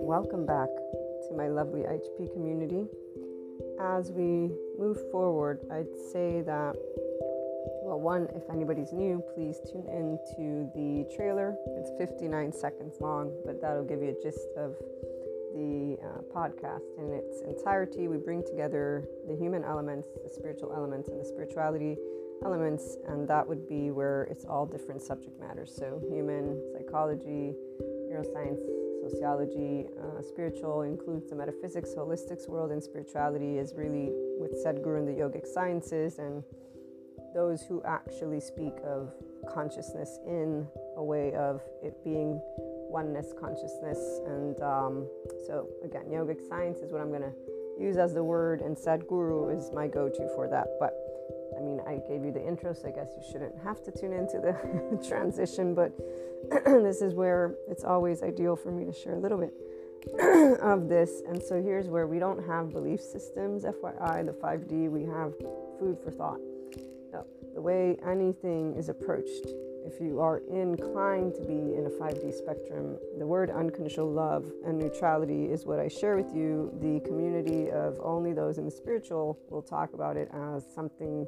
Welcome back to my lovely IHP community. As we move forward, I'd say that, well, one, if anybody's new, please tune in to the trailer. It's 59 seconds long, but that'll give you a gist of the uh, podcast in its entirety. We bring together the human elements, the spiritual elements, and the spirituality elements, and that would be where it's all different subject matters. So, human psychology, neuroscience, sociology, uh, spiritual includes the metaphysics, holistics world, and spirituality is really with Sadhguru and the yogic sciences and those who actually speak of consciousness in a way of it being oneness consciousness. And um, so, again, yogic science is what I'm going to use as the word, and Sadhguru is my go to for that. But mean, I gave you the intro, so I guess you shouldn't have to tune into the transition, but this is where it's always ideal for me to share a little bit of this. And so here's where we don't have belief systems, FYI, the 5D, we have food for thought. The way anything is approached if you are inclined to be in a 5D spectrum, the word unconditional love and neutrality is what I share with you. The community of only those in the spiritual will talk about it as something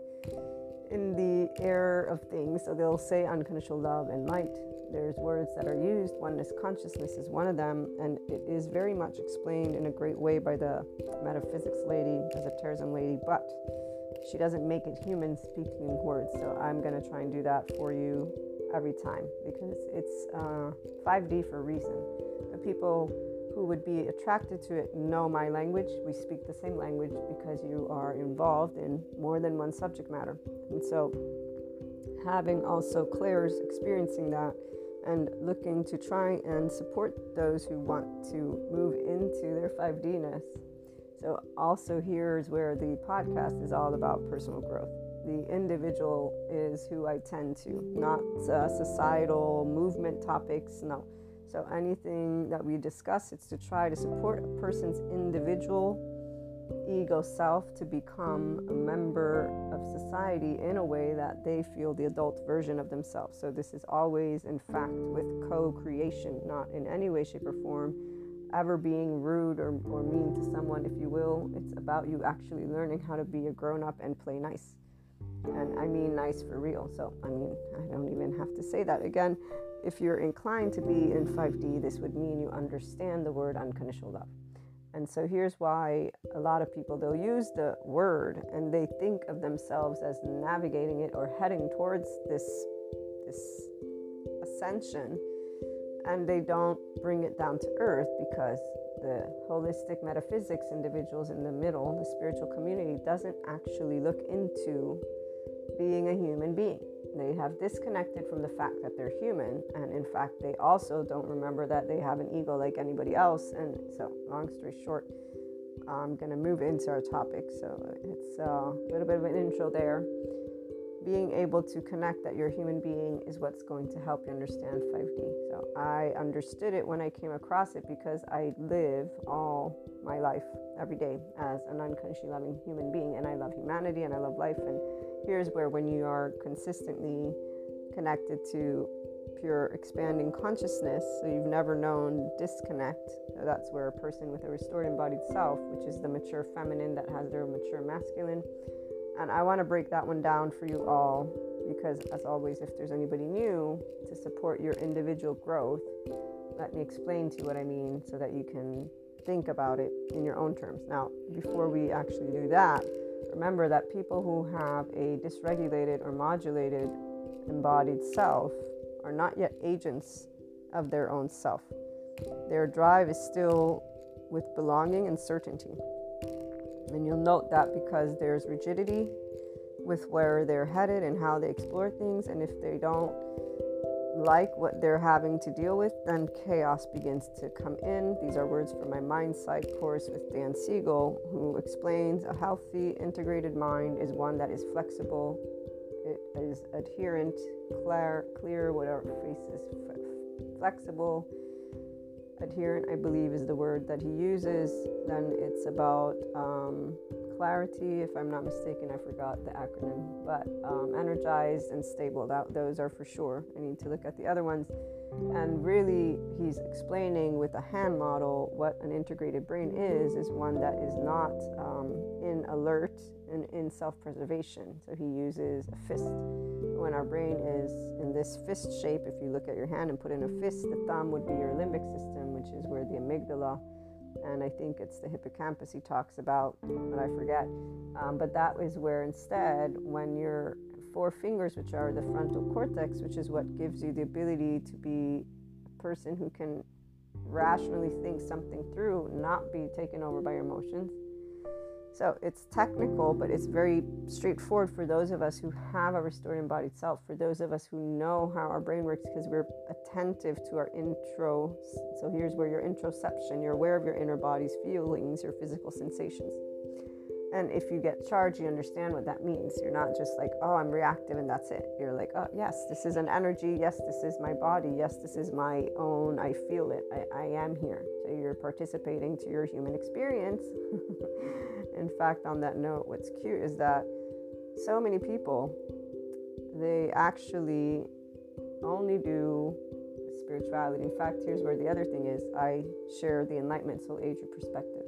in the air of things. So they'll say unconditional love and light. There's words that are used. Oneness consciousness is one of them, and it is very much explained in a great way by the metaphysics lady, a Terzen lady, but she doesn't make it human speaking words. So I'm going to try and do that for you every time because it's uh, 5D for a reason. The people who would be attracted to it know my language. We speak the same language because you are involved in more than one subject matter. And so, having also Claire's experiencing that and looking to try and support those who want to move into their 5D-ness. So, also, here's where the podcast is all about personal growth the individual is who I tend to, not uh, societal movement topics. No. So anything that we discuss, it's to try to support a person's individual ego self to become a member of society in a way that they feel the adult version of themselves. So this is always, in fact, with co-creation, not in any way, shape, or form ever being rude or, or mean to someone, if you will. It's about you actually learning how to be a grown up and play nice. And I mean nice for real. So, I mean, I don't even have to say that again. If you're inclined to be in 5D, this would mean you understand the word unconditional love. And so here's why a lot of people they'll use the word and they think of themselves as navigating it or heading towards this this ascension and they don't bring it down to earth because the holistic metaphysics individuals in the middle, the spiritual community, doesn't actually look into being a human being. They have disconnected from the fact that they're human, and in fact, they also don't remember that they have an ego like anybody else. And so, long story short, I'm to move into our topic. So, it's uh, a little bit of an intro there. Being able to connect that you're a human being is what's going to help you understand 5D. So, I understood it when I came across it because I live all my life every day as an unconsciously loving human being, and I love humanity and I love life. And here's where when you are consistently connected to pure expanding consciousness, so you've never known disconnect, that's where a person with a restored embodied self, which is the mature feminine that has their mature masculine. And I want to break that one down for you all because, as always, if there's anybody new to support your individual growth, let me explain to you what I mean so that you can think about it in your own terms. Now, before we actually do that, Remember that people who have a dysregulated or modulated embodied self are not yet agents of their own self. Their drive is still with belonging and certainty. And you'll note that because there's rigidity with where they're headed and how they explore things, and if they don't like what they're having to deal with, then chaos begins to come in. These are words from my Mindsight course with Dan Siegel, who explains a healthy, integrated mind is one that is flexible, it is adherent, clear, clear, whatever faces, flexible. Adherent, I believe, is the word that he uses. Then it's about um, clarity, if I'm not mistaken. I forgot the acronym, but um, energized and stable. That those are for sure. I need to look at the other ones. And really, he's explaining with a hand model what an integrated brain is. Is one that is not um, in alert and in self-preservation. So he uses a fist. When our brain is in this fist shape, if you look at your hand and put in a fist, the thumb would be your limbic system, which is where the amygdala and I think it's the hippocampus he talks about, but I forget. Um, but that is where instead, when your four fingers, which are the frontal cortex, which is what gives you the ability to be a person who can rationally think something through, not be taken over by your emotions, so it's technical, but it's very straightforward for those of us who have a restored embodied self, for those of us who know how our brain works because we're attentive to our intro. So here's where your interoception, you're aware of your inner body's feelings, your physical sensations. And if you get charged, you understand what that means. You're not just like, oh, I'm reactive and that's it. You're like, oh, yes, this is an energy. Yes, this is my body. Yes, this is my own. I feel it. I, I am here. So you're participating to your human experience. In fact, on that note, what's cute is that so many people, they actually only do spirituality. In fact, here's where the other thing is I share the Enlightenment Soul Age perspective.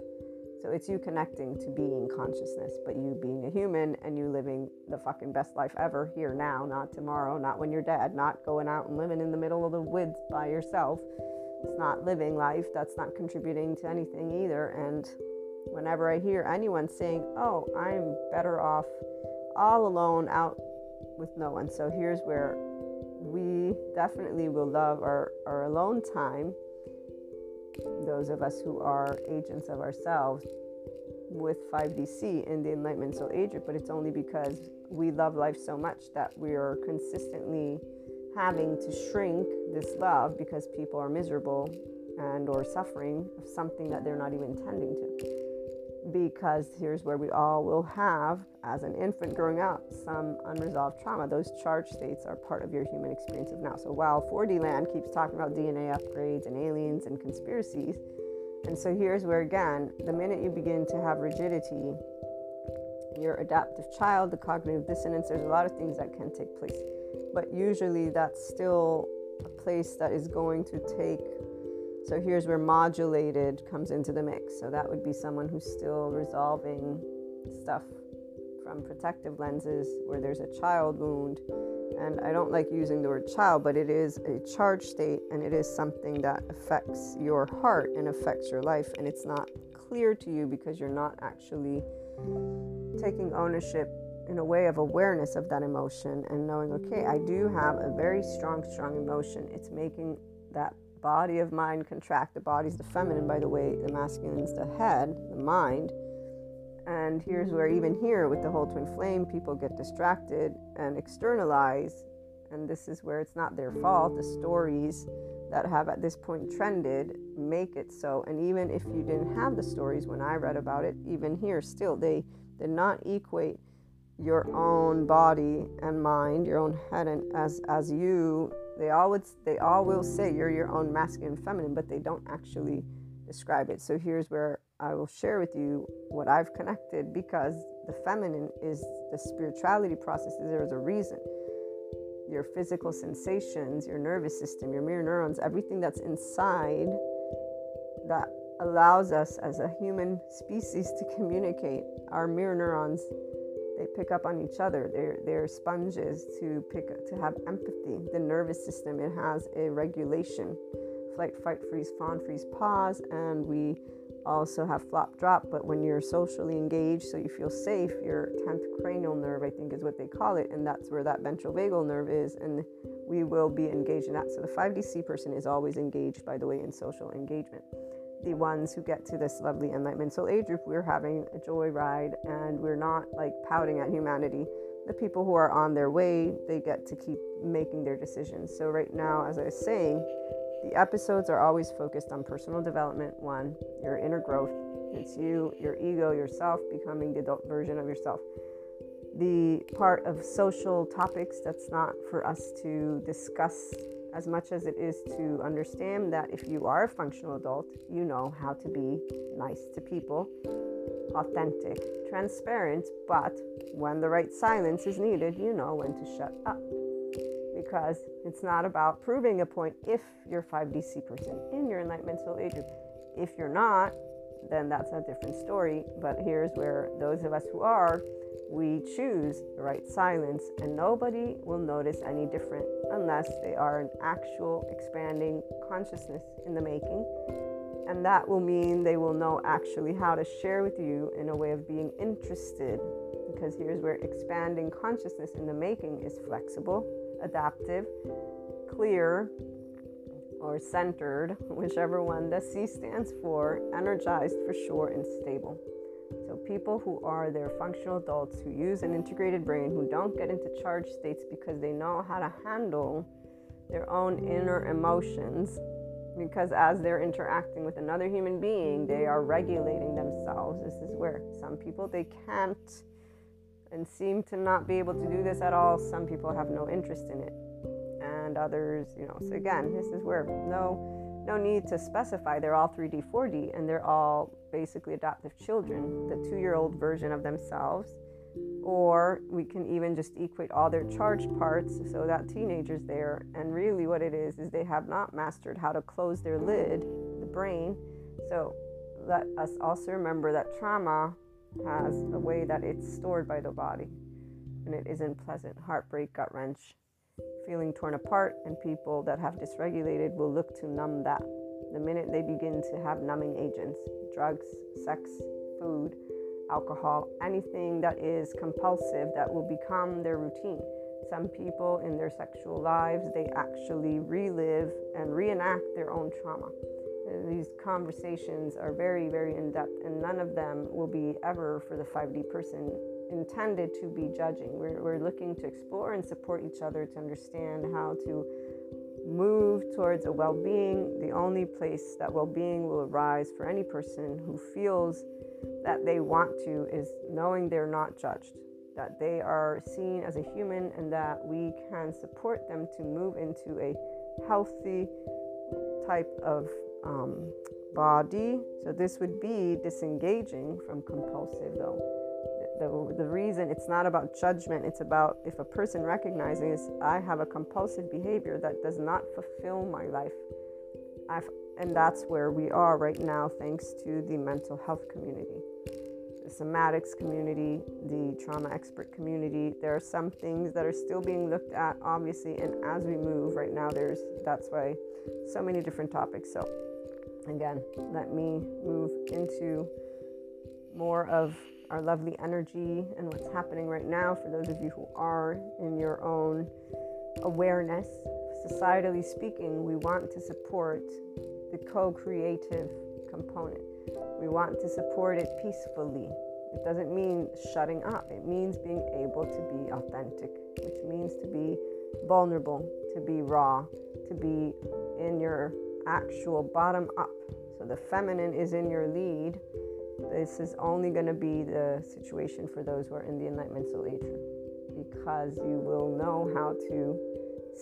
So it's you connecting to being consciousness, but you being a human and you living the fucking best life ever here now, not tomorrow, not when you're dead, not going out and living in the middle of the woods by yourself. It's not living life. That's not contributing to anything either. And whenever I hear anyone saying, Oh, I'm better off all alone out with no one. So here's where we definitely will love our, our alone time, those of us who are agents of ourselves with 5DC in the Enlightenment Soul Age, but it's only because we love life so much that we are consistently having to shrink this love because people are miserable and or suffering of something that they're not even tending to because here's where we all will have, as an infant growing up, some unresolved trauma. Those charge states are part of your human experience of now. So while 4D land keeps talking about DNA upgrades and aliens and conspiracies, and so here's where, again, the minute you begin to have rigidity, your adaptive child, the cognitive dissonance, there's a lot of things that can take place. But usually that's still a place that is going to take so here's where modulated comes into the mix. So that would be someone who's still resolving stuff from protective lenses where there's a child wound. And I don't like using the word child, but it is a charge state and it is something that affects your heart and affects your life. And it's not clear to you because you're not actually taking ownership in a way of awareness of that emotion and knowing, okay, I do have a very strong, strong emotion. It's making that body of mind contract. The body's the feminine, by the way, the masculine's the head, the mind. And here's where, even here with the whole twin flame, people get distracted and externalize. And this is where it's not their fault. The stories that have at this point trended make it so. And even if you didn't have the stories when I read about it, even here, still, they did not equate your own body and mind, your own head, and as as you they all would they all will say you're your own masculine and feminine, but they don't actually describe it. So here's where I will share with you what I've connected because the feminine is the spirituality process. There's a reason. Your physical sensations, your nervous system, your mirror neurons, everything that's inside that allows us as a human species to communicate. Our mirror neurons they pick up on each other. They're, they're sponges to pick to have empathy. The nervous system it has a regulation, flight, fight, freeze, fawn, freeze, pause, and we also have flop, drop. But when you're socially engaged, so you feel safe, your 10th cranial nerve, I think, is what they call it, and that's where that ventral vagal nerve is, and we will be engaged in that. So the 5DC person is always engaged, by the way, in social engagement the ones who get to this lovely enlightenment soul age group, we're having a joy ride and we're not like pouting at humanity. The people who are on their way, they get to keep making their decisions. So, right now, as I was saying, the episodes are always focused on personal development one, your inner growth. It's you, your ego, yourself becoming the adult version of yourself. The part of social topics that's not for us to discuss as much as it is to understand that if you are a functional adult, you know how to be nice to people, authentic, transparent, but when the right silence is needed, you know when to shut up. Because it's not about proving a point if you're 5DC person in your enlightenment soul age. If you're not, then that's a different story. But here's where those of us who are, we choose the right silence, and nobody will notice any different unless they are an actual expanding consciousness in the making. And that will mean they will know actually how to share with you in a way of being interested. Because here's where expanding consciousness in the making is flexible, adaptive, clear, or centered, whichever one the C stands for, energized for sure, and stable. People who are their functional adults who use an integrated brain, who don't get into charge states because they know how to handle their own inner emotions, because as they're interacting with another human being, they are regulating themselves. This is where some people they can't and seem to not be able to do this at all. Some people have no interest in it and others, you know. So again, this is where no no need to specify. They're all 3D, 4D, and they're all basically adaptive children, the two-year-old version of themselves. Or we can even just equate all their charged parts so that teenagers there. And really, what it is is they have not mastered how to close their lid, the brain. So let us also remember that trauma has a way that it's stored by the body, and it isn't pleasant. Heartbreak, gut wrench, feeling torn apart, and people that have dysregulated will look to numb that. The minute they begin to have numbing agents, drugs, sex, food, alcohol, anything that is compulsive that will become their routine. Some people in their sexual lives, they actually relive and reenact their own trauma. These conversations are very, very in depth, and none of them will be ever for the 5D person intended to be judging. We're, we're looking to explore and support each other to understand how to move towards a well being. The only place that well being will arise for any person who feels that they want to is knowing they're not judged, that they are seen as a human, and that we can support them to move into a healthy type of um, body. So, this would be disengaging from compulsive, though the, the reason it's not about judgment, it's about if a person recognizes I have a compulsive behavior that does not fulfill my life. I've, and that's where we are right now, thanks to the mental health community, the somatics community, the trauma expert community. There are some things that are still being looked at, obviously, and as we move right now, there's that's why so many different topics. So, again, let me move into more of our lovely energy and what's happening right now for those of you who are in your own awareness. Societally speaking, we want to support the co creative component. We want to support it peacefully. It doesn't mean shutting up, it means being able to be authentic, which means to be vulnerable, to be raw, to be in your actual bottom up. So the feminine is in your lead this is only going to be the situation for those who are in the enlightenment soul age because you will know how to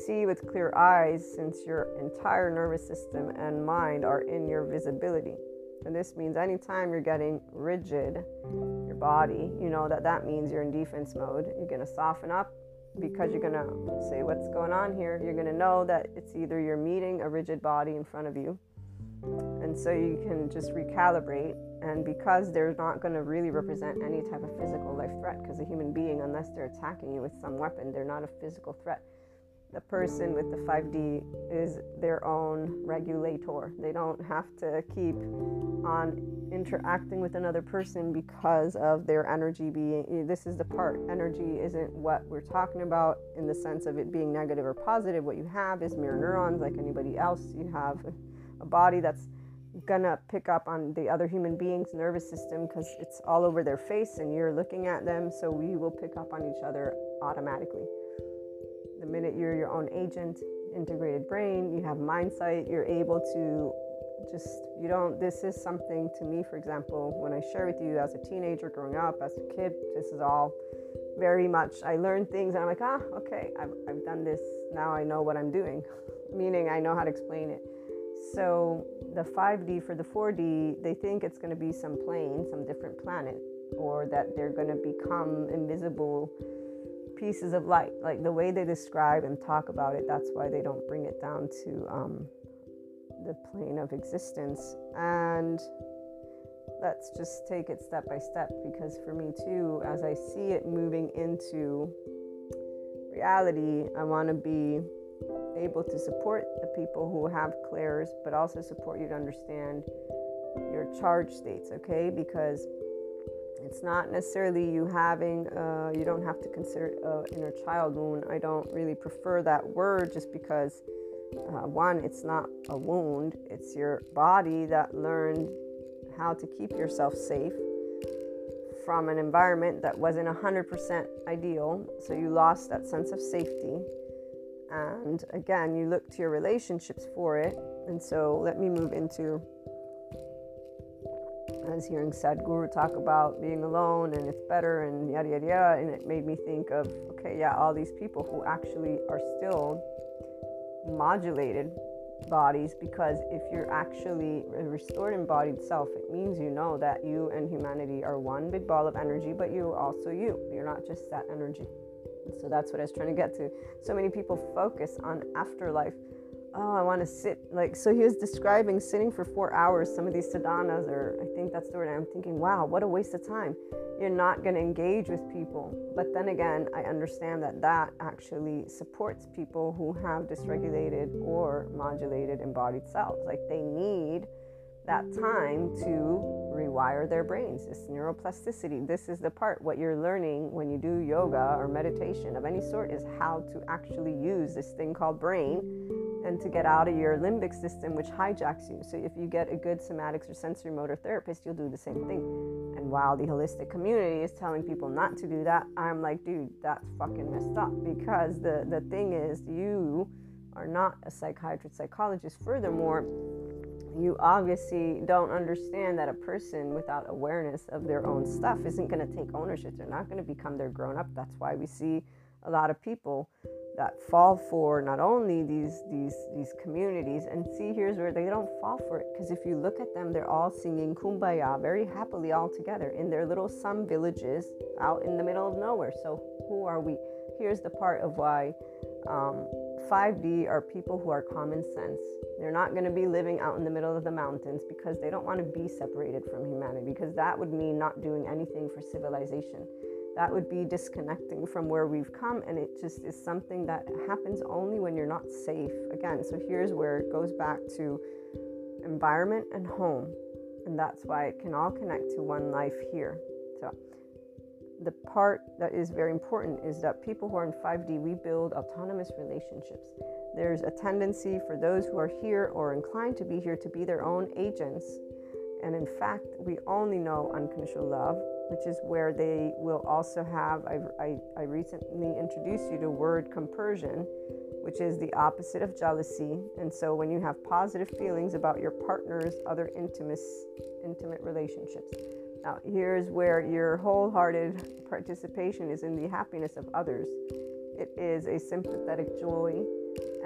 see with clear eyes since your entire nervous system and mind are in your visibility. And this means anytime you're getting rigid, your body, you know that that means you're in defense mode. You're going to soften up because you're going to say, What's going on here? You're going to know that it's either you're meeting a rigid body in front of you, and so you can just recalibrate and because they're not going to really represent any type of physical life threat, because a human being, unless they're attacking you with some weapon, they're not a physical threat. The person with the 5D is their own regulator. They don't have to keep on interacting with another person because of their energy being. Eh, this is the part. Energy isn't what we're talking about in the sense of it being negative or positive. What you have is mirror neurons, like anybody else. You have a body that's gonna pick up on the other human being's nervous system because it's all over their face and you're looking at them so we will pick up on each other automatically. The minute you're your own agent integrated brain you have mind sight you're able to just you don't this is something to me for example when i share with you as a teenager growing up as a kid this is all very much i learned things and i'm like ah okay i've, I've done this. Now i know what i'm doing. Meaning I know how to explain it. So the 5D for the 4D, they think it's going to be some plane, some different planet, or that they're going to become invisible pieces of light. Like the way they describe and talk about it, that's why they don't bring it down to um, the plane of existence. And let's just take it step by step because for me too, as I see it moving into reality, I want to be able to support the people who have clairs, but also support you to understand your charge states, okay? Because it's not necessarily you having, uh, you don't have to consider uh, inner child wound. I don't really prefer that word just because, uh, one, it's not a wound, it's your body that learned how to keep yourself safe from an environment that wasn't 100% ideal. So you lost that sense of safety. And again, you look to your relationships for it. And so let me move into, I was hearing Sadhguru talk about being alone and it's better and yada yada yada. And it made me think of, okay, yeah, all these people who actually are still modulated bodies because if you're actually a restored embodied self, it means you know that you and humanity are one big ball of energy, but you're also you. You're not just that energy. So that's what I was trying to get to. So many people focus on afterlife. Oh, I want to sit. Like, so he was describing sitting for four hours, some of these sadhanas, or I think that's the word. I'm thinking, wow, what a waste of time. You're not going to engage with people. But then again, I understand that that actually supports people who have dysregulated or modulated embodied selves. Like, they need that time to rewire their brains. It's neuroplasticity. This is the part. What you're learning when you do yoga or meditation of any sort is how to actually use this thing called brain and to get out of your limbic system, which hijacks you. So, if you get a good somatics or sensory motor therapist, you'll do the same thing. And while the holistic community is telling people not to do that, I'm like, dude, that's fucking messed up because the, the thing is, you are not a psychiatrist, psychologist. Furthermore, you obviously don't understand that a person without awareness of their own stuff isn't going to take ownership. They're not going to become their grown up. That's why we see a lot of people that fall for not only these these these communities and see here's where they don't fall for it because if you look at them they're all singing kumbaya very happily all together in their little sun villages out in the middle of nowhere so who are we here's the part of why um, 5D are people who are common sense. They're not going to be living out in the middle of the mountains because they don't want to be separated from humanity, because that would mean not doing anything for civilization. That would be disconnecting from where we've come, and it just is something that happens only when you're not safe. Again, so here's where it goes back to environment and home, and that's why it can all connect to one life here. So, the part that is very important is that people who are in 5D, we build autonomous relationships. There's a tendency for those who are here or inclined to be here to be their own agents. And in fact, we only know unconditional love, which is where they will also have. I, I, I recently introduced you to word compersion, which is the opposite of jealousy. And so when you have positive feelings about your partner's other intimate, intimate relationships, now, here's where your wholehearted participation is in the happiness of others. It is a sympathetic joy,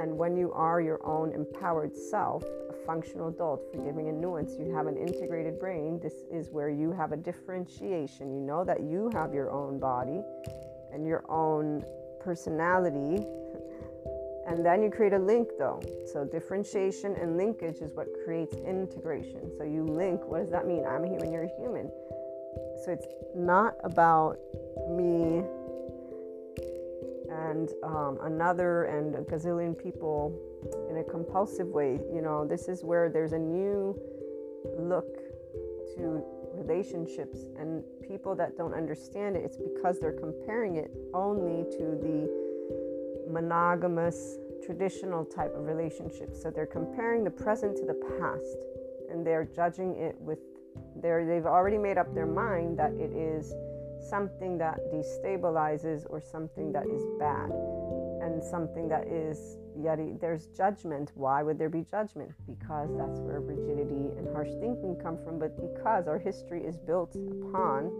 and when you are your own empowered self, a functional adult, forgiving and nuanced, you have an integrated brain. This is where you have a differentiation. You know that you have your own body and your own personality and then you create a link though. So differentiation and linkage is what creates integration. So you link, what does that mean? I'm a human, you're a human. So it's not about me and um, another and a gazillion people in a compulsive way. You know, this is where there's a new look to relationships and people that don't understand it. It's because they're comparing it only to the monogamous, traditional type of relationships. So they're comparing the present to the past and they're judging it with their, they've already made up their mind that it is something that destabilizes or something that is bad and something that is yet there's judgment why would there be judgment because that's where rigidity and harsh thinking come from but because our history is built upon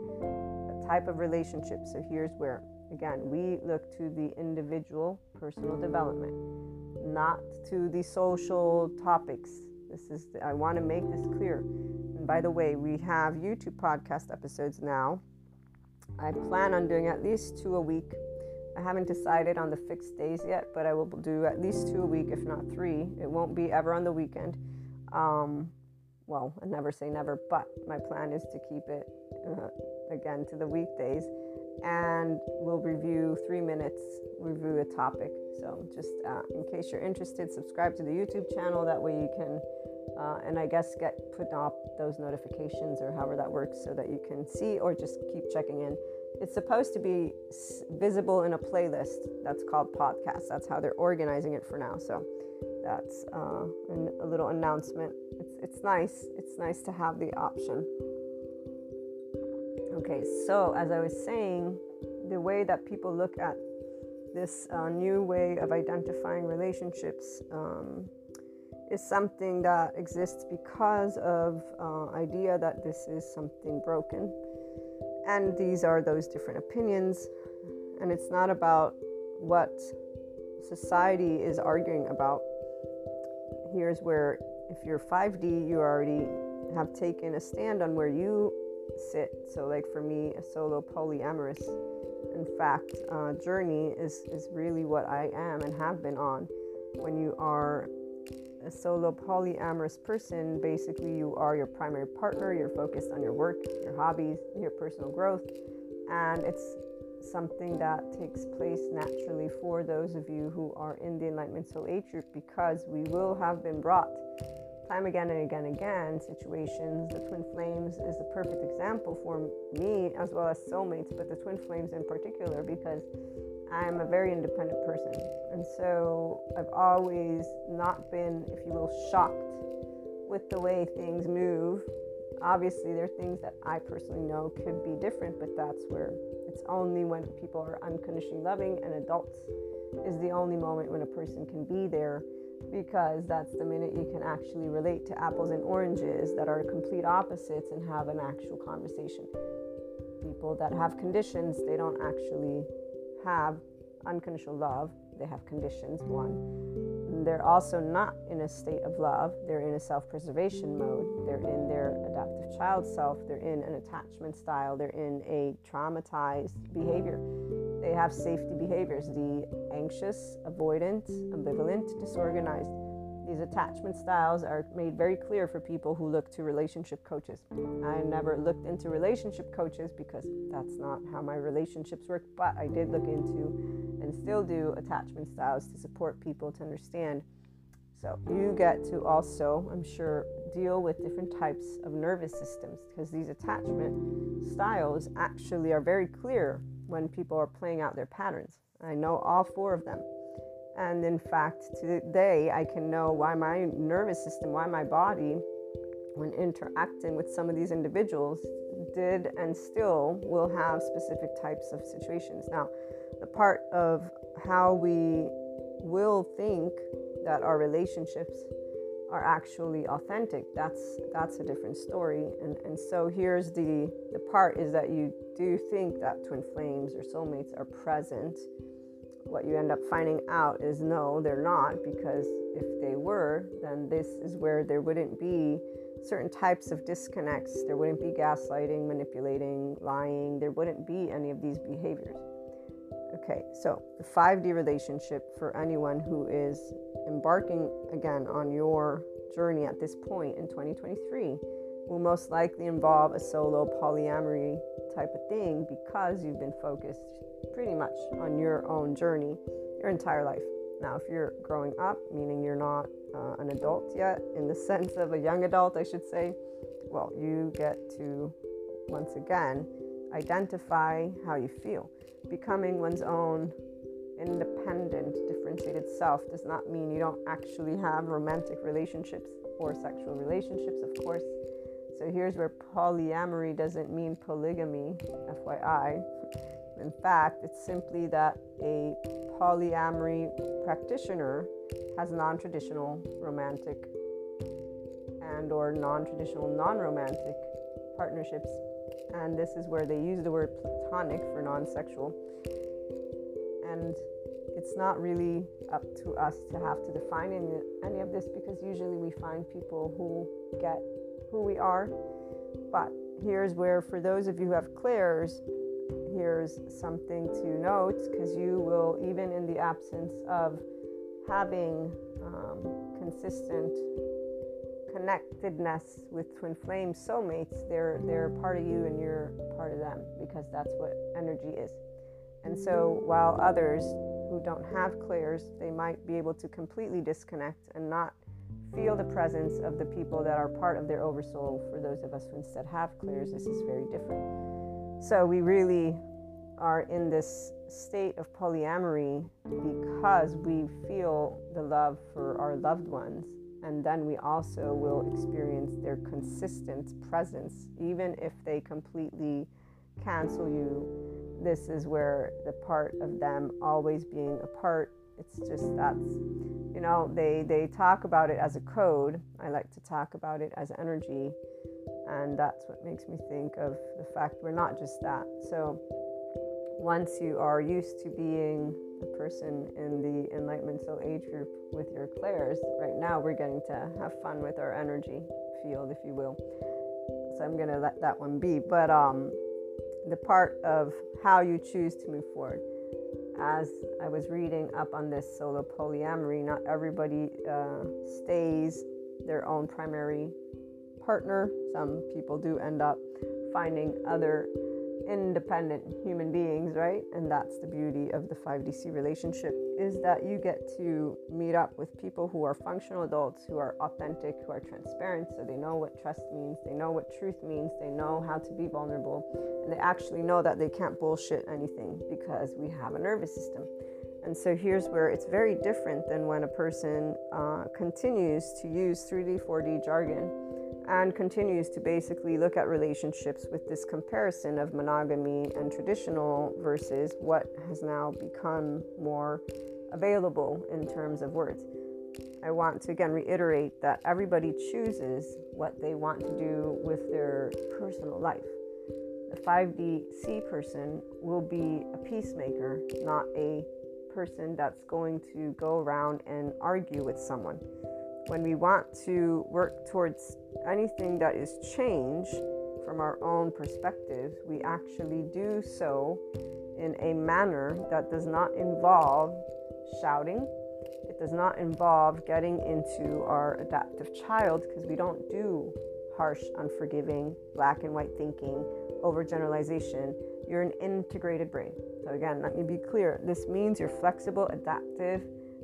a type of relationship so here's where Again, we look to the individual personal development, not to the social topics. This is, the, I want to make this clear. And by the way, we have YouTube podcast episodes now. I plan on doing at least two a week. I haven't decided on the fixed days yet, but I will do at least two a week, if not three. It won't be ever on the weekend. Um, well, I never say never, but my plan is to keep it uh, again to the weekdays and we'll review three minutes, review a topic. So, just uh, in case you're interested, subscribe to the YouTube channel. That way, you can, uh, and I guess, get put up those notifications or however that works so that you can see or just keep checking in. It's supposed to be visible in a playlist that's called podcast. That's how they're organizing it for now. So, that's uh, an, a little announcement. It's, it's nice. It's nice to have the option. Okay, so as I was saying, the way that people look at this uh, new way of identifying relationships um, is something that exists because of uh, idea that this is something broken. And these are those different opinions. And it's not about what society is arguing about. Here's where if you're 5d you already have taken a stand on where you sit. So, like for me, a solo polyamorous, in fact, uh, journey is is really what I am and have been on. When you are a solo polyamorous person, basically you are your primary partner. You're focused on your work, your hobbies, your personal growth, and it's something that takes place naturally for those of you who are in the Enlightenment Soul Age group because we will have been brought time again and again and again situations. The twin flames is a perfect example for me as well as soulmates, but the twin flames in particular because I'm a very independent person. And so I've always not been, if you will, shocked with the way things move. Obviously, there are things that I personally know could be different, but that's where it's only when people are unconditionally loving and adults is the only moment when a person can be there because that's the minute you can actually relate to apples and oranges that are complete opposites and have an actual conversation. People that have conditions, they don't actually have unconditional love, they have conditions, one. they're also not in a state of love, they're in a self preservation mode, they're in their adaptive child self, they're in an attachment style, they're in a traumatized behavior they have safety behaviors the anxious, avoidant, ambivalent, disorganized. These attachment styles are made very clear for people who look to relationship coaches. I never looked into relationship coaches because that's not how my relationships work, but I did look into and still do attachment styles to support people to understand. So you get to also, I'm sure, deal with different types of nervous systems because these attachment styles actually are very clear when people are playing out their patterns. I know all four of them. And in fact, today I can know why my nervous system, why my body, when interacting with some of these individuals, did and still will have specific types of situations. Now, the part of how we will think that our relationships are actually authentic that's that's a different story. And and so here's the the part is that you do think that twin flames or soulmates are present. What you end up finding out is no they're not because if they were then this is where there wouldn't be certain types of disconnects. There wouldn't be gaslighting manipulating lying. There wouldn't be any of these behaviors Okay, so the 5D relationship for anyone who is embarking again on your journey at this point in 2023 will most likely involve a solo polyamory type of thing because you've been focused pretty much on your own journey your entire life. Now, if you're growing up, meaning you're not uh, an adult yet, in the sense of a young adult, I should say, well, you get to once again identify how you feel. Becoming one's own independent, differentiated self does not mean you don't actually have romantic relationships or sexual relationships, of course. So here's where polyamory doesn't mean polygamy, FYI. In fact, it's simply that a polyamory practitioner has non-traditional romantic and or non-traditional non-romantic partnerships and this is where they use the word platonic for non sexual. And it's not really up to us to have to define any, any of this because usually we find people who get who we are. But here's where, for those of you who have clairs, here's something to note because you will, even in the absence of having um, consistent connectedness with twin flame soulmates, they're they're part of you and you're part of them because that's what energy is. And so while others who don't have clairs, they might be able to completely disconnect and not feel the presence of the people that are part of their oversoul. For those of us who instead have clairs, this is very different. So we really are in this state of polyamory because we feel the love for our loved ones and then we also will experience their consistent presence. Even if they completely cancel you this is where the part of them always being a part it's just that's you know they they talk about it as a code. I like to talk about it as energy. And that's what makes me think of the fact we're not just that. So once you are used to being a person in the enlightenment soul age group with your clairs right now we're getting to have fun with our energy field if you will so i'm to let that one be but um the part of how you choose to move forward. As I was reading up on this solo polyamory, not everybody uh, stays their own primary partner. Some people do end up finding other independent human beings, right? And that's the beauty of the 5DC relationship is that you get to meet up with people who are functional adults, who are authentic, who are transparent, so they know what trust means, they know what truth means, they know how to be vulnerable, and they actually know that they can't bullshit anything because we have a nervous system. And so here's where it's very different than when a person uh, continues to use 3D, 4D jargon and continues to basically look at relationships with this comparison of monogamy and traditional versus what has now become more available in terms of words. I want to again reiterate that everybody chooses what they want to do with their personal life. The 5DC person will be a peacemaker, not a person that's going to go around and argue with someone when we want to work towards anything that is change from our own perspective, we actually do so in a manner that does not involve shouting. It does not involve getting into our adaptive child because we don't do harsh, unforgiving, black and white thinking, overgeneralization. You're an integrated brain. So, again, let me be clear this means you're flexible, adaptive,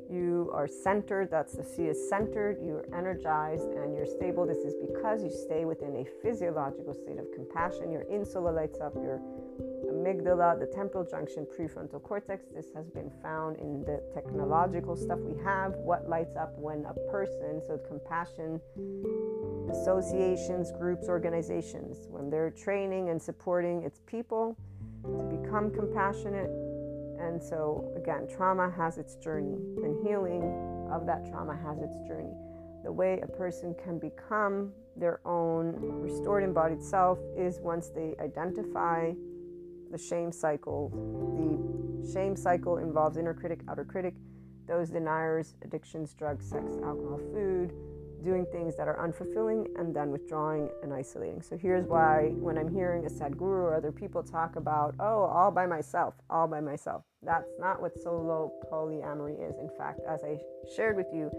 you are centered. That's the C is centered. You're energized and you're stable. This is because you stay within a physiological state of compassion. Your insula lights up, your amygdala, the temporal junction, prefrontal cortex. This has been found in the technological stuff we have. What lights up when a person, so compassion, associations, groups, organizations, when they're training and supporting its people to become compassionate, and so, again, trauma has its journey, and healing of that trauma has its journey. The way a person can become their own restored embodied self is once they identify the shame cycle. The shame cycle involves inner critic, outer critic, those deniers, addictions, drugs, sex, alcohol, food, doing things that are unfulfilling and then withdrawing and isolating. So here's why when I'm hearing a Sadhguru or other people talk about, oh, all by myself, all by myself, that's not what solo polyamory is. In fact, as I shared with you,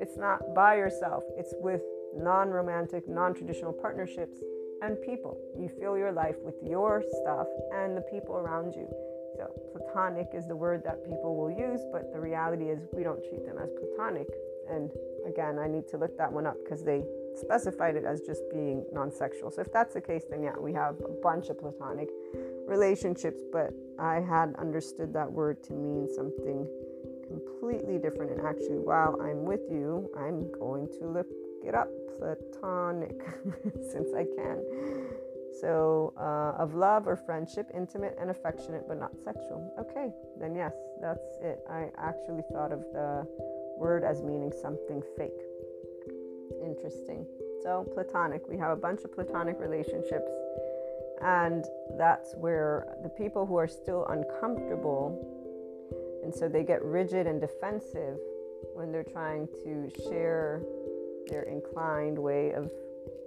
it's not by yourself, it's with non romantic, non traditional partnerships and people. You fill your life with your stuff and the people around you. So, platonic is the word that people will use, but the reality is we don't treat them as platonic. And again, I need to look that one up because they specified it as just being non sexual. So if that's the case, then yeah, we have a bunch of platonic relationships, but I had understood that word to mean something completely different. And actually, while I'm with you, I'm going to look it up platonic since I can. So, uh, of love or friendship, intimate and affectionate, but not sexual. Okay, then yes, that's it. I actually thought of the word as meaning something fake. Interesting. So, platonic. We have a bunch of platonic relationships, and that's where the people who are still uncomfortable And so they get rigid and defensive when they're trying to share their inclined way of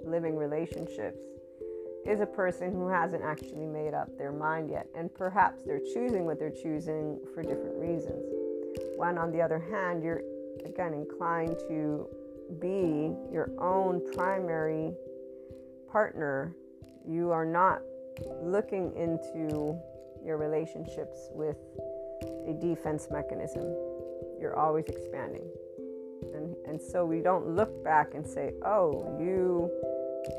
living relationships is a person who hasn't actually made up their mind yet. And perhaps they're choosing what they're choosing for different reasons. When, on the other hand, you're again inclined to be your own primary partner, you are not looking into your relationships with a defense mechanism. You're always expanding. And, and so we don't look back and say, oh, you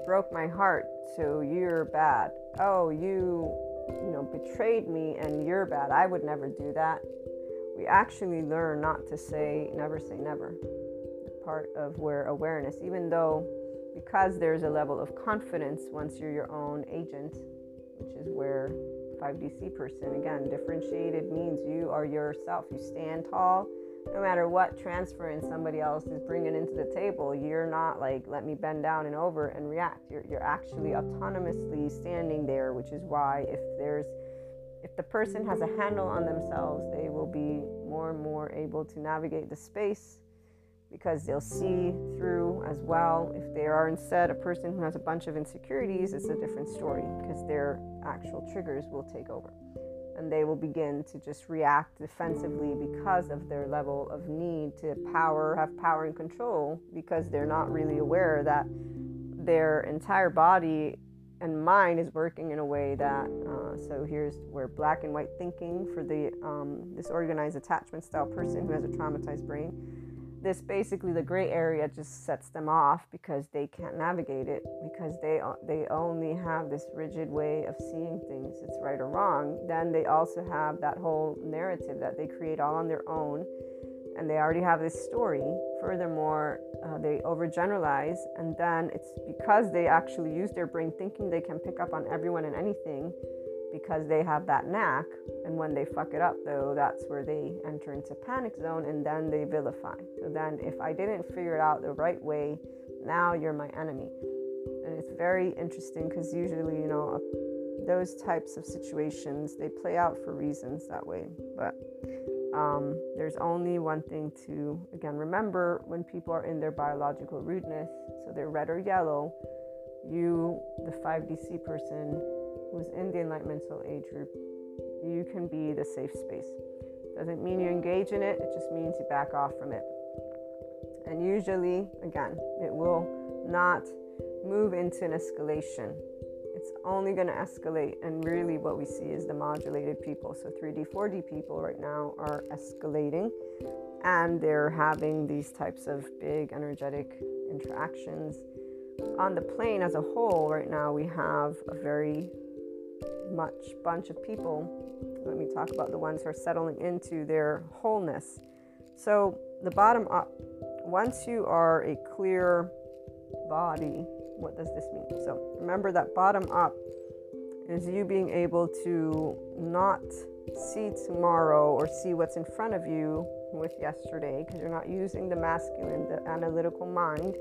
broke my heart, so you're bad. Oh, you, you know, betrayed me and you're bad. I would never do that. We actually learn not to say, never say never. Part of where awareness, even though because there's a level of confidence once you're your own agent, which is where 5DC person, again, differentiated means you are yourself. You stand tall no matter what transference somebody else is bringing into the table, you're not like, let me bend down and over and react. You're, you're actually autonomously standing there, which is why if there's if the person has a handle on themselves, they will be more and more able to navigate the space because they'll see through as well. If they are instead a person who has a bunch of insecurities, it's a different story because their actual triggers will take over and they will begin to just react defensively because of their level of need to power, have power and control, because they're not really aware that their entire body and mind is working in a way that. Uh, so here's where black and white thinking for the um, disorganized attachment style person who has a traumatized brain this basically the gray area just sets them off because they can't navigate it because they they only have this rigid way of seeing things. It's right or wrong. Then they also have that whole narrative that they create all on their own and they already have this story. Furthermore uh, they overgeneralize and then it's because they actually use their brain thinking they can pick up on everyone and anything because they have that knack. And when they fuck it up, though, that's where they enter into panic zone and then they vilify. So then, if I didn't figure it out the right way, now you're my enemy. And it's very interesting because usually, you know, those types of situations they play out for reasons that way. But um, there's only one thing to again remember when people are in their biological rudeness, so they're red or yellow. You, the 5DC person, who's in the enlightenment soul age group, you can be the safe space. Doesn't mean you engage in it, it just means you back off from it. And usually, again, it will not move into an escalation. It's only going to escalate, and really, what we see is the modulated people. So, 3D, 4D people right now are escalating, and they're having these types of big energetic interactions. On the plane as a whole, right now, we have a very much bunch of people. Let me talk about the ones who are settling into their wholeness. So, the bottom up, once you are a clear body, what does this mean? So, remember that bottom up is you being able to not see tomorrow or see what's in front of you with yesterday because you're not using the masculine, the analytical mind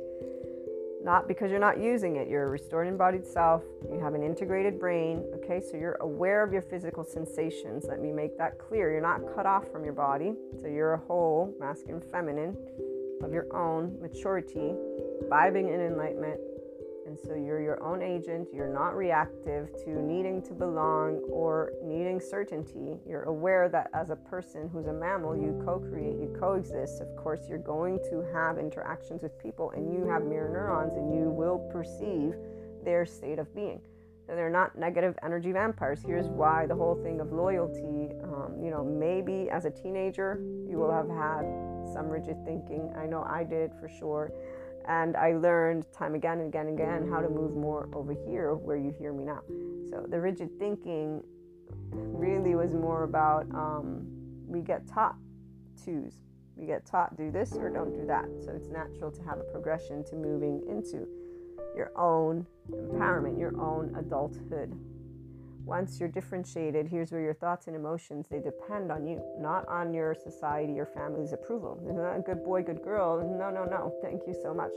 not because you're not using it. You're a restored embodied self. You have an integrated brain. Okay, so you're aware of your physical sensations. Let me make that clear. You're not cut off from your body. So you're a whole, masculine, feminine, of your own maturity, vibing in enlightenment, and so you're your own agent. You're not reactive to needing to belong or needing certainty. You're aware that as a person who's a mammal, you co create, you coexist. Of course, you're going to have interactions with people and you have mirror neurons and you will perceive their state of being. So they're not negative energy vampires. Here's why the whole thing of loyalty, um, you know, maybe as a teenager, you will have had some rigid thinking. I know I did for sure. And I learned time again and again and again how to move more over here where you hear me now. So the rigid thinking really was more about um, we get taught twos. We get taught do this or don't do that. So it's natural to have a progression to moving into your own empowerment, your own adulthood once you're differentiated here's where your thoughts and emotions they depend on you not on your society or family's approval. Good boy good girl? No no no. Thank you so much.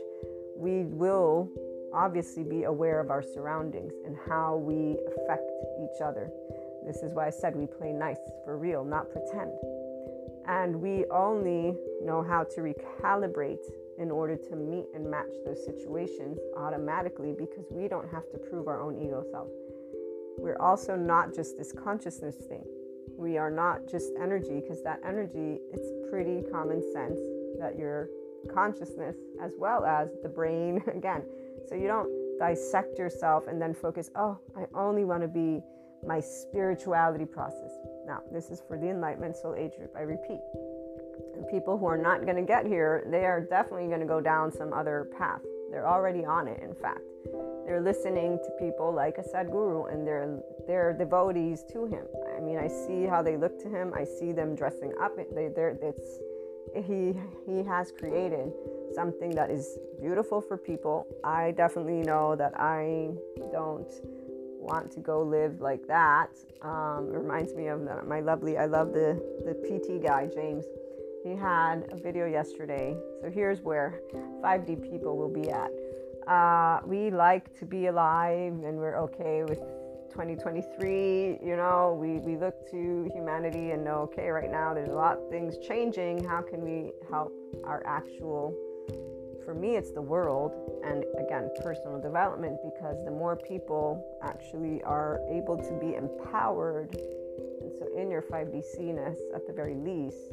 We will obviously be aware of our surroundings and how we affect each other. This is why i said we play nice for real not pretend. And we only know how to recalibrate in order to meet and match those situations automatically because we don't have to prove our own ego self. We're also not just this consciousness thing. We are not just energy because that energy, it's pretty common sense that your consciousness as well as the brain again. So you don't dissect yourself and then focus, oh, I only want to be my spirituality process. Now, this is for the Enlightenment Soul Age group. I repeat, and people who are not going to get here, they are definitely going to go down some other path. They're already on it, in fact. They're listening to people like a Sadhguru and they're, they're devotees to him. I mean, I see how they look to him. I see them dressing up. They, they're, it's, he, he has created something that is beautiful for people. I definitely know that I don't want to go live like that. Um, it reminds me of my lovely, I love the, the PT guy, James. He had a video yesterday. So here's where 5D people will be at. Uh, we like to be alive and we're okay with 2023. You know, we, we look to humanity and know, okay, right now there's a lot of things changing. How can we help our actual for me, it's the world and again, personal development because the more people actually are able to be empowered, and so in your 5D ness at the very least,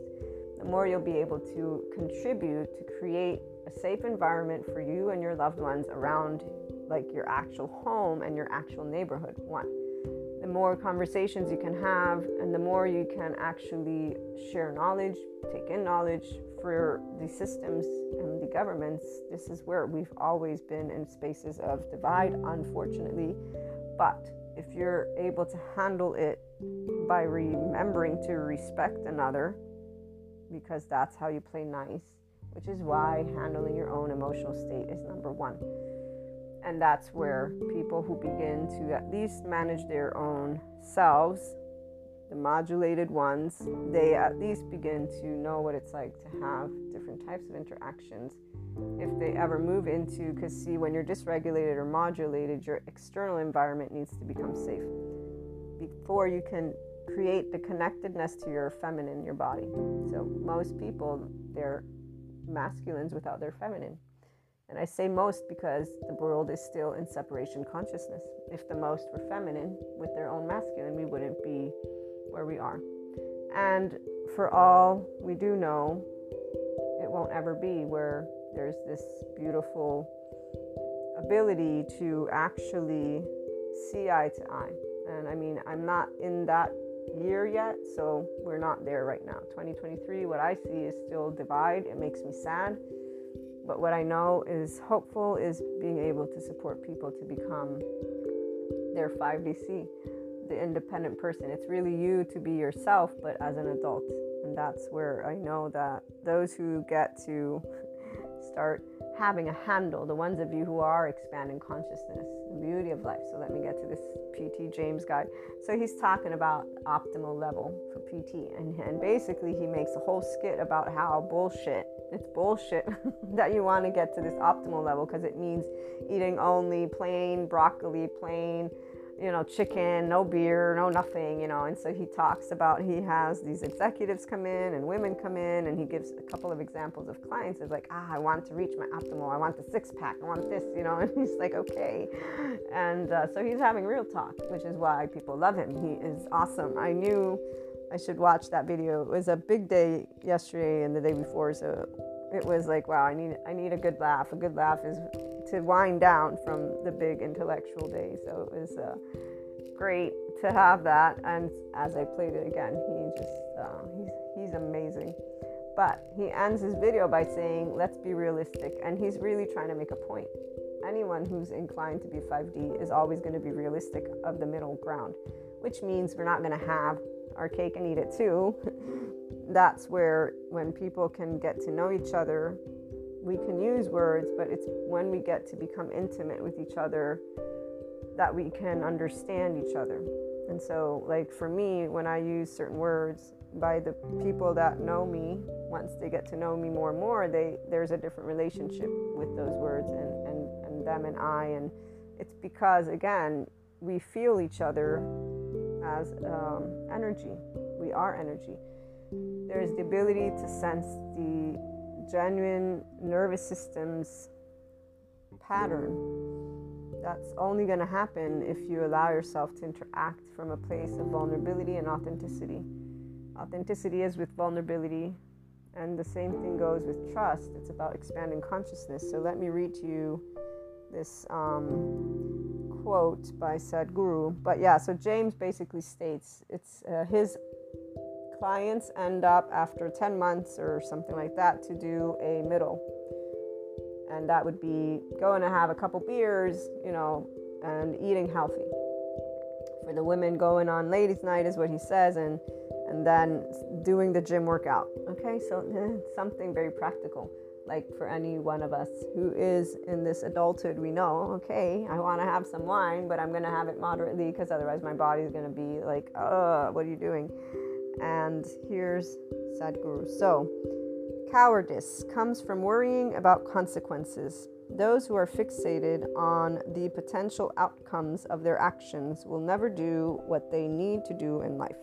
the more you'll be able to contribute to create a safe environment for you and your loved ones around like your actual home and your actual neighborhood. One, the more conversations you can have, and the more you can actually share knowledge, take in knowledge for the systems and the governments. This is where we've always been in spaces of divide, unfortunately. But if you're able to handle it by remembering to respect another, because that's how you play nice, which is why handling your own emotional state is number one. And that's where people who begin to at least manage their own selves, the modulated ones, they at least begin to know what it's like to have different types of interactions. If they ever move into, because see, when you're dysregulated or modulated, your external environment needs to become safe before you can create the connectedness to your feminine, your body. So most people, they're masculines without their feminine. And I say most because the world is still in separation consciousness. If the most were feminine with their own masculine, we wouldn't be where we are. And for all we do know, it won't ever be where there's this beautiful ability to actually see eye to eye. And I mean, I'm not in that year yet, so we're not there right now. 2023, what I see is still divide. It makes me sad but what I know is hopeful is being able to support people to become their 5DC, the independent person. It's really you to be yourself, but as an adult. And that's where I know that those who get to start having a handle, the ones of you who are expanding consciousness, the beauty of life. So let me get to this PT James guy. So he's talking about optimal level for PT, and, and basically he makes a whole skit about how bullshit it's bullshit that you want to get to this optimal level because it means eating only plain broccoli, plain, you know, chicken, no beer, no nothing, you know. And so he talks about he has these executives come in and women come in, and he gives a couple of examples of clients. Is like, ah, I want to reach my optimal. I want the six pack. I want this, you know. And he's like, okay. And uh, so he's having real talk, which is why people love him. He is awesome. I knew I should watch that video. It was a big day yesterday and the day before, so it was like, wow, I need I need a good laugh. A good laugh is to wind down from the big intellectual day. So it was uh, great to have that. And as I played it again, he just uh, he's he's amazing. But he ends his video by saying, "Let's be realistic," and he's really trying to make a point. Anyone who's inclined to be 5D is always going to be realistic of the middle ground, which means we're not going to have our cake and eat it too. That's where, when people can get to know each other, we can use words, but it's when we get to become intimate with each other that we can understand each other. And so, like for me, when I use certain words, by the people that know me, once they get to know me more and more, they there's a different relationship with those words and, and, and them and I. And it's because again, we feel each other as um, energy. We are energy. there's the ability to sense the genuine nervous system's pattern. That's only going to happen if you allow yourself to interact from a place of vulnerability and authenticity. Authenticity is with vulnerability, and the same thing goes with trust. It's about expanding consciousness. So let me read to you this um, quote by Sadhguru. But yeah, so James basically states it's uh, his clients end up after 10 months or something like that to do a middle. And that would be going to have a couple beers, you know, and eating healthy. For the women, going on ladies' night is what he says, and and then doing the gym workout. Okay, so something very practical. Like for any one of us who is in this adulthood, we know, okay, I want to have some wine, but I'm going to have it moderately because otherwise my body is going to be like, uh, what are you doing? And here's Sadhguru. So, cowardice comes from worrying about consequences. Those who are fixated on the potential outcomes of their actions will never do what they need to do in life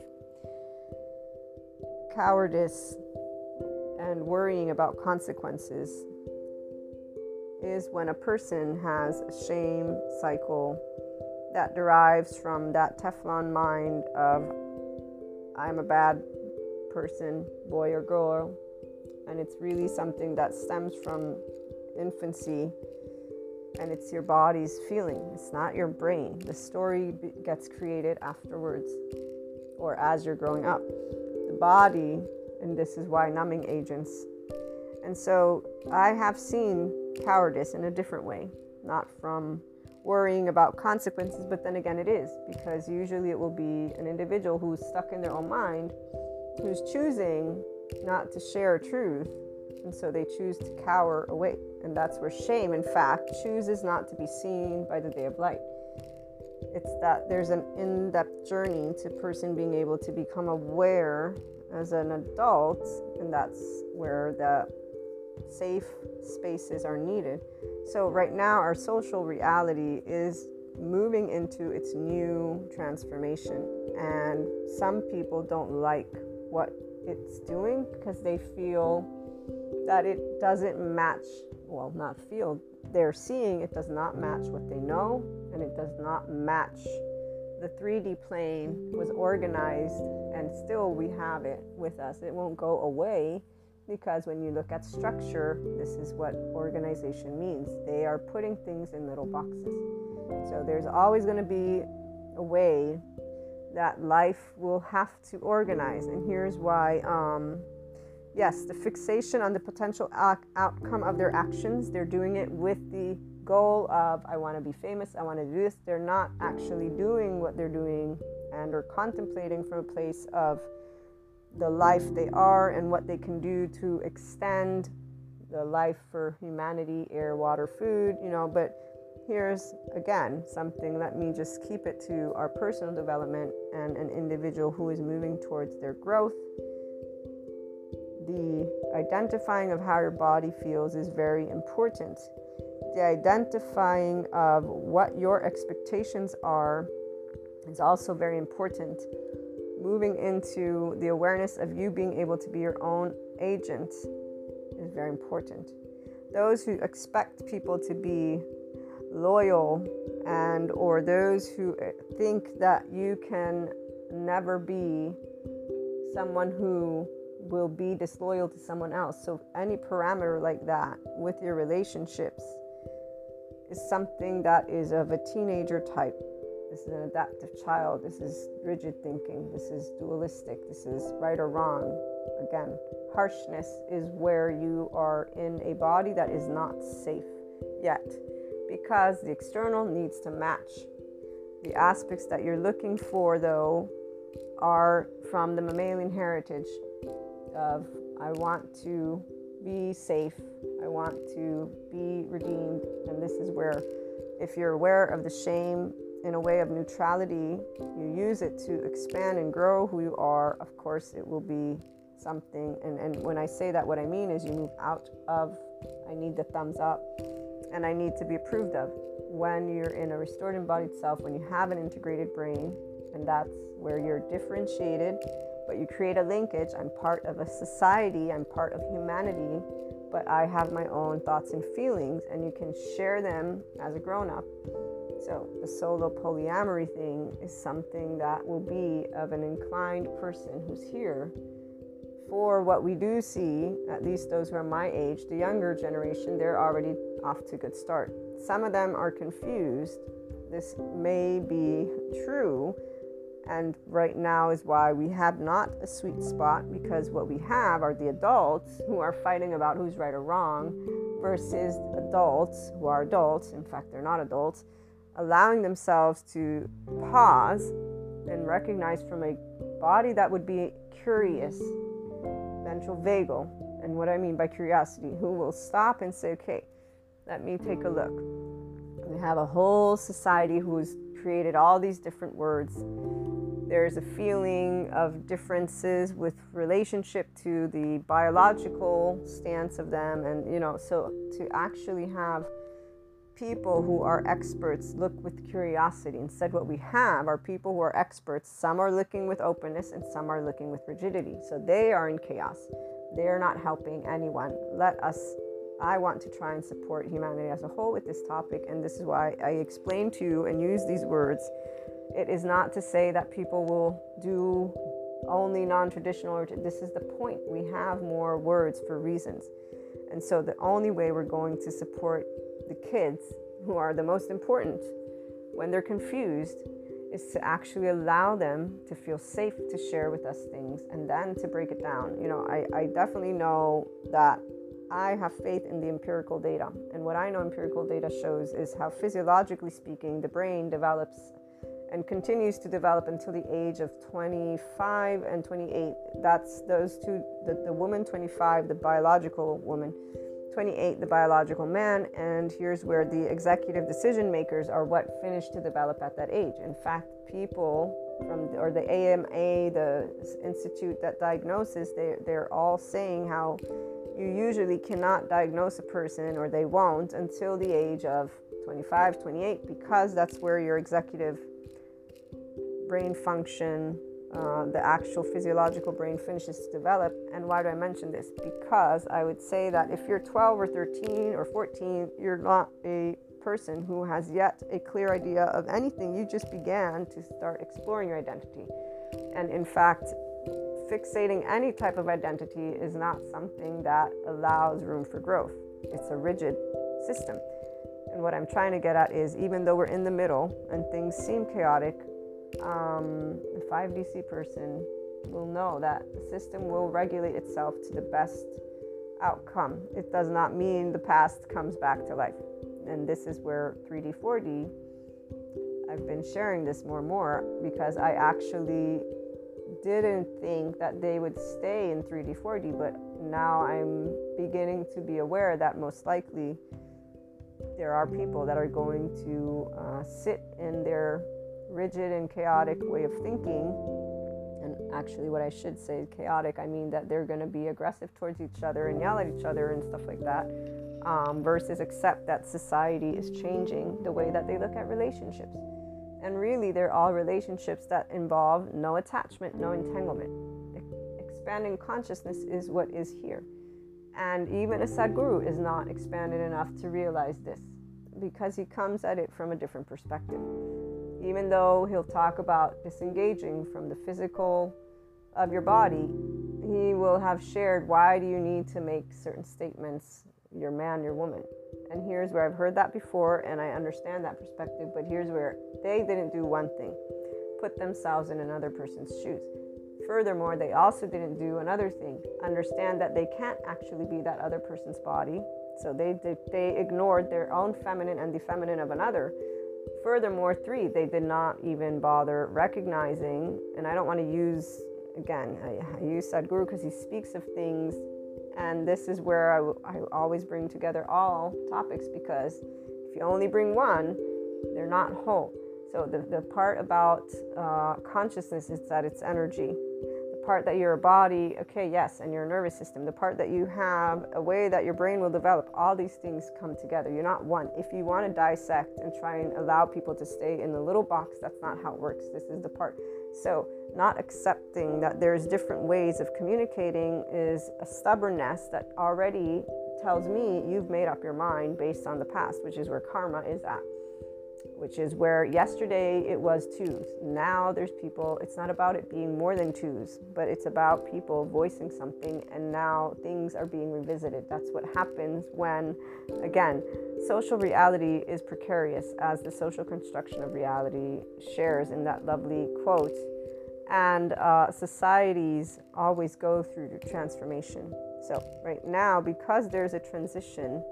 cowardice and worrying about consequences is when a person has a shame cycle that derives from that Teflon mind of I'm a bad person, boy or girl, and it's really something that stems from infancy and it's your body's feeling. It's not your brain. The story gets created afterwards or as you're growing up The body, and this is why numbing agents. And so I have seen cowardice in a different way, not from worrying about consequences, but then again, it is because usually it will be an individual who's stuck in their own mind who's choosing not to share truth, and so they choose to cower away. And that's where shame, in fact, chooses not to be seen by the day of light. It's that there's an in depth journey to person being able to become aware as an adult, and that's where the safe spaces are needed. So, right now, our social reality is moving into its new transformation, and some people don't like what it's doing because they feel that it doesn't match, well, not feel, they're seeing it does not match what they know and it does not match the 3D plane was organized and still we have it with us. It won't go away because when you look at structure, this is what organization means. They are putting things in little boxes. So there's always going to be a way that life will have to organize. And here's why um, yes, the fixation on the potential out- outcome of their actions, they're doing it with the goal of I want to be famous, I want to do this. They're not actually doing what they're doing and are contemplating from a place of the life they are and what they can do to extend the life for humanity, air, water, food, you know, but here's again something let me just keep it to our personal development and an individual who is moving towards their growth the identifying of how your body feels is very important. The identifying of what your expectations are is also very important. Moving into the awareness of you being able to be your own agent is very important. Those who expect people to be loyal and or those who uh, think that you can never be someone who will be disloyal to someone else. So, any parameter like that with your relationships is something that is of a teenager type. This is an adaptive child. This is rigid thinking. This is dualistic. This is right or wrong. Again, harshness is where you are in a body that is not safe yet because the external needs to match. The aspects that you're looking for, though, are from the mammalian heritage of I want to be safe, I want to be redeemed, and this is where, if you're aware of the shame in a way of neutrality, you use it to expand and grow who you are, of course, it will be something. And, and when I say that, what I mean is you move out of, I need the thumbs up, and I need to be approved of. When you're in a restored embodied self, when you have an integrated brain, and that's where you're differentiated but you create a linkage. I'm part of a society, I'm part of humanity, but I have my own thoughts and feelings, and you can share them as a grown up. So, the solo polyamory thing is something that will be of an inclined person who's here for what we do see, at least those who are my age, the younger generation, they're already off to a good start. Some of them are confused. This may be true, and right now is why we have not a sweet spot because what we have are the adults who are fighting about who's right or wrong versus adults who are adults, in fact, they're not adults, allowing themselves to pause and recognize from a body that would be curious ventral vagal. And what I mean by curiosity, who will stop and say, okay, let me take a look. We have a whole society who's created all these different words. There's a feeling of differences with relationship to the biological stance of them. And, you know, so to actually have people who are experts look with curiosity. Instead, what we have are people who are experts. Some are looking with openness and some are looking with rigidity. So they are in chaos. They're not helping anyone. Let us, I want to try and support humanity as a whole with this topic. And this is why I explain to you and use these words. It is not to say that people will do only non traditional, this is the point. We have more words for reasons. And so the only way we're going to support the kids who are the most important when they're confused is to actually allow them to feel safe to share with us things and then to break it down. You know, I, I definitely know that I have faith in the empirical data. And what I know empirical data shows is how, physiologically speaking, the brain develops and continues to develop until the age of 25 and 28. That's those two, the, the woman 25, the biological woman 28, the biological man, and here's where the executive decision makers are what finish to develop at that age. In fact, people from or the AMA, the institute that diagnoses, they they're all saying how you usually cannot diagnose a person or they won't until the age of 25, 28 because that's where your executive brain function uh, the actual physiological brain finishes to develop. And why do I mention this? Because I would say that if you're 12 or 13 or 14, you're not a person who has yet a clear idea of anything. You just began to start exploring your identity. And in fact, fixating any type of identity is not something that allows room for growth. It's a rigid system. And what I'm trying to get at is even though we're in the middle and things seem chaotic, um, the 5DC person will know that the system will regulate itself to the best outcome. It does not mean the past comes back to life. And this is where 3D, 4D, I've been sharing this more and more because I actually didn't think that they would stay in 3D, 4D, but now I'm beginning to be aware that most likely there are people that are going to uh, sit in their rigid and chaotic way of thinking, and actually, what I should say, is chaotic, I mean that they're going to be aggressive towards each other and yell at each other and stuff like that, um, versus accept that society is changing the way that they look at relationships. And really, they're all relationships that involve no attachment, no entanglement. Expanding consciousness is what is here. And even a Sadhguru is not expanded enough to realize this because he comes at it from a different perspective even though he'll talk about disengaging from the physical of your body, he will have shared why do you need to make certain statements, your man, your woman. And here's where I've heard that before and I understand that perspective, but here's where they didn't do one thing put themselves in another person's shoes. Furthermore, they also didn't do another thing understand that they can't actually be that other person's body. So they, they, they ignored their own feminine and the feminine of another Furthermore, three, they did not even bother recognizing, and I don't want to use, again, I, I use Sadhguru because he speaks of things, and this is where I, I always bring together all topics because if you only bring one, they're not whole. So, the, the part about uh, consciousness is that it's energy part that you're body, okay, yes, and your nervous system, the part that you have, a way that your brain will develop, all these things come together. You're not one. If you want to dissect and try and allow people to stay in the little box, that's not how it works. This is the part So, not accepting that there's different ways of communicating is a stubbornness that already tells me you've made up your mind based on the past, which is where karma is at which is where yesterday it was twos. Now there's people, it's not about it being more than twos, but it's about people voicing something, and now things are being revisited. That's what happens when, again, social reality is precarious, as the social construction of reality shares in that lovely quote. And uh, societies always go through transformation. So, right now, because there's a transition,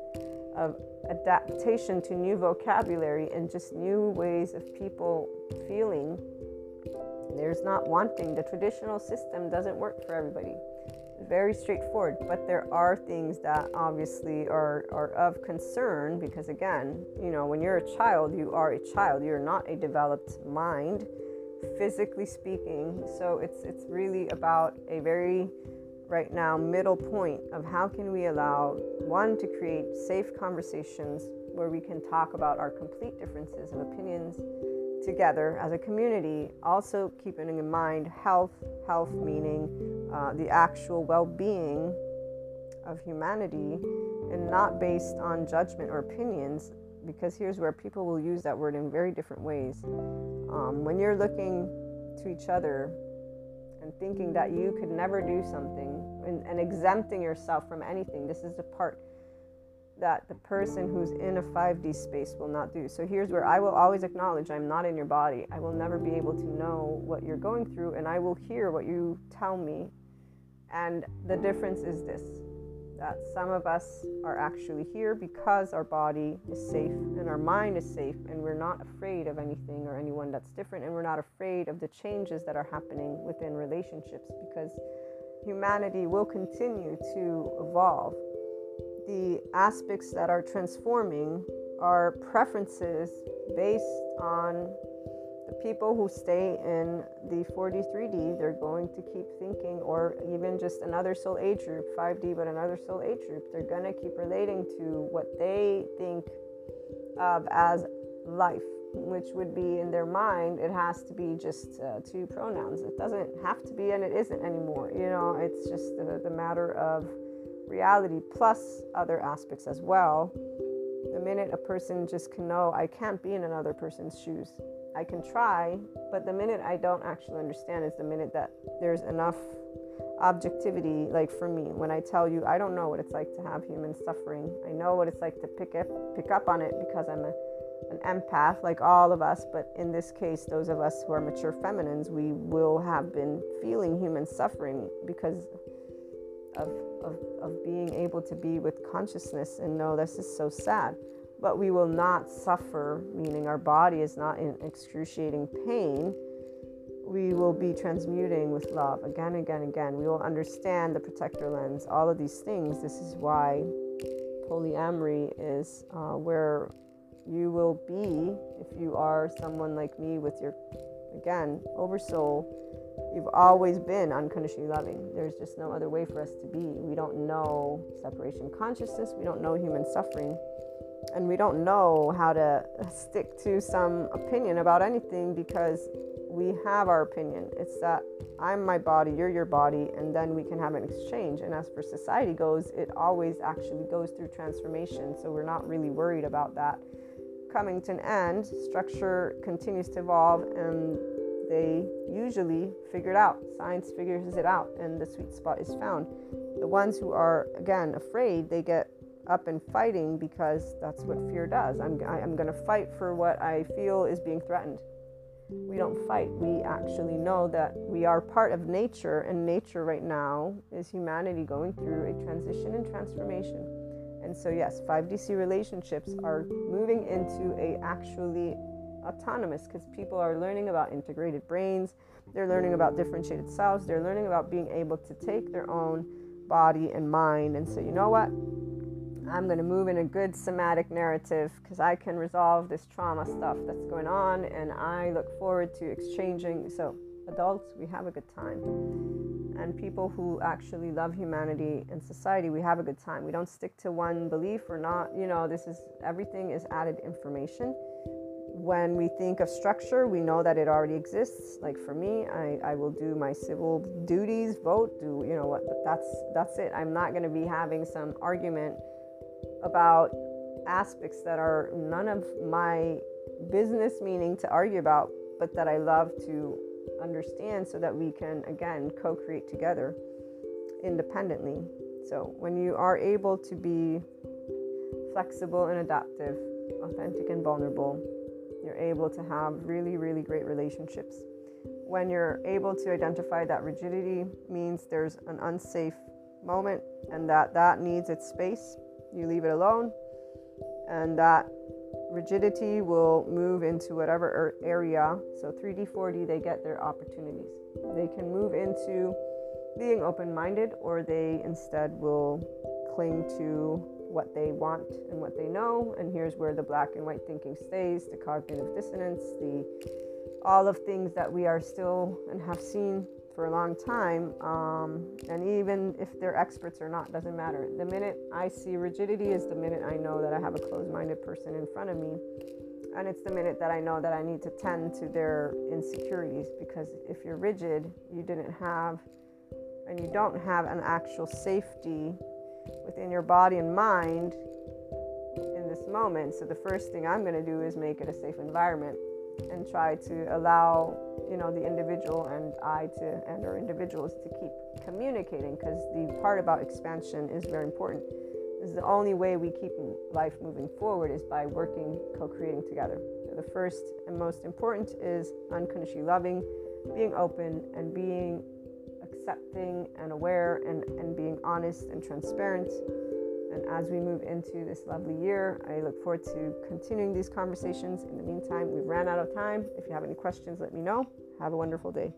of adaptation to new vocabulary and just new ways of people feeling. There's not wanting. The traditional system doesn't work for everybody. Very straightforward, but there are things that obviously are, are of concern because, again, you know, when you're a child, you are a child. You're not a developed mind, physically speaking. So it's it's really about a very right now middle point of how can we allow one to create safe conversations where we can talk about our complete differences of opinions together as a community. Also keeping in mind health health meaning uh, the actual well-being of humanity and not based on judgment or opinions because here's where people will use that word in very different ways. Um, when you're looking to each other and thinking that you could never do something and, and exempting yourself from anything. This is the part that the person who's in a 5D space will not do. So here's where I will always acknowledge I'm not in your body. I will never be able to know what you're going through, and I will hear what you tell me. And the difference is this that some of us are actually here because our body is safe and our mind is safe, and we're not afraid of anything or anyone that's different, and we're not afraid of the changes that are happening within relationships because humanity will continue to evolve. The aspects that are transforming are preferences based on the people who stay in the 4D, 3D, they're going to keep thinking, or even just another soul age group, 5D, but another soul age group, they're going to keep relating to what they think of as life, which would be in their mind, it has to be just uh, two pronouns. It doesn't have to be, and it isn't anymore. You know, it's just the, the matter of reality plus other aspects as well. The minute a person just can know, I can't be in another person's shoes I can try, but the minute I don't actually understand is the minute that there's enough objectivity like for me when I tell you I don't know what it's like to have human suffering. I know what it's like to pick up pick up on it because I'm a, an empath like all of us, but in this case those of us who are mature feminines, we will have been feeling human suffering because of, of, of being able to be with consciousness and know this is so sad but we will not suffer, meaning our body is not in excruciating pain. We will be transmuting with love again, again, again. We will understand the protector lens, all of these things. This is why polyamory is uh, where you will be if you are someone like me with your, again, oversoul. You've always been unconditionally loving. There's just no other way for us to be. We don't know separation consciousness, we don't know human suffering and we don't know how to stick to some opinion about anything because we have our opinion. It's that I'm my body, you're your body, and then we can have an exchange. And as for society goes, it always actually goes through transformation. So we're not really worried about that coming to an end. Structure continues to evolve, and they usually figure it out. Science figures it out, and the sweet spot is found. The ones who are, again, afraid, they get up and fighting because that's what fear does. I'm, I'm going to fight for what I feel is being threatened. We don't fight. We actually know that we are part of nature, and nature right now is humanity going through a transition and transformation. And so, yes, 5DC relationships are moving into a actually autonomous because people are learning about integrated brains, they're learning about differentiated selves, they're learning about being able to take their own body and mind and say, you know what? I'm going to move in a good somatic narrative because I can resolve this trauma stuff that's going on and I look forward to exchanging. So, adults, we have a good time. And people who actually love humanity and society, we have a good time. We don't stick to one belief or not, you know, this is everything is added information. when we think of structure, we know that it already exists. Like for me, I, I will do my civil duties, vote, do you know what? That's that's it. I'm not going to be having some argument about aspects that are none of my business meaning to argue about, but that I love to understand so that we can again co-create together independently. So when you are able to be flexible and adaptive, authentic and vulnerable, you're able to have really, really great relationships. When you're able to identify that rigidity means there's an unsafe moment and that that needs its space, you leave it alone, and that rigidity will move into whatever er, area. So 3D, 4D, they get their opportunities. They can move into being open minded, or they instead will cling to what they want and what they know. And here's where the black and white thinking stays the cognitive dissonance, the all of things that we are still and have seen for a long time. Um, and even if they're experts or not, doesn't matter. The minute I see rigidity is the minute I know that I have a closed minded person in front of me. And it's the minute that I know that I need to tend to their insecurities because if you're rigid, you didn't have and you don't have an actual safety within your body and mind in this moment. So the first thing I'm going to do is make it a safe environment and try to allow you know the individual and I to and our individuals to keep communicating because the part about expansion is very important. This Is the only way we keep life moving forward is by working, co-creating together. The first and most important is unconditionally loving, being open, and being accepting and aware and, and being honest and transparent. And as we move into this lovely year, I look forward to continuing these conversations. In the meantime, we've ran out of time. If you have any questions, let me know. Have a wonderful day.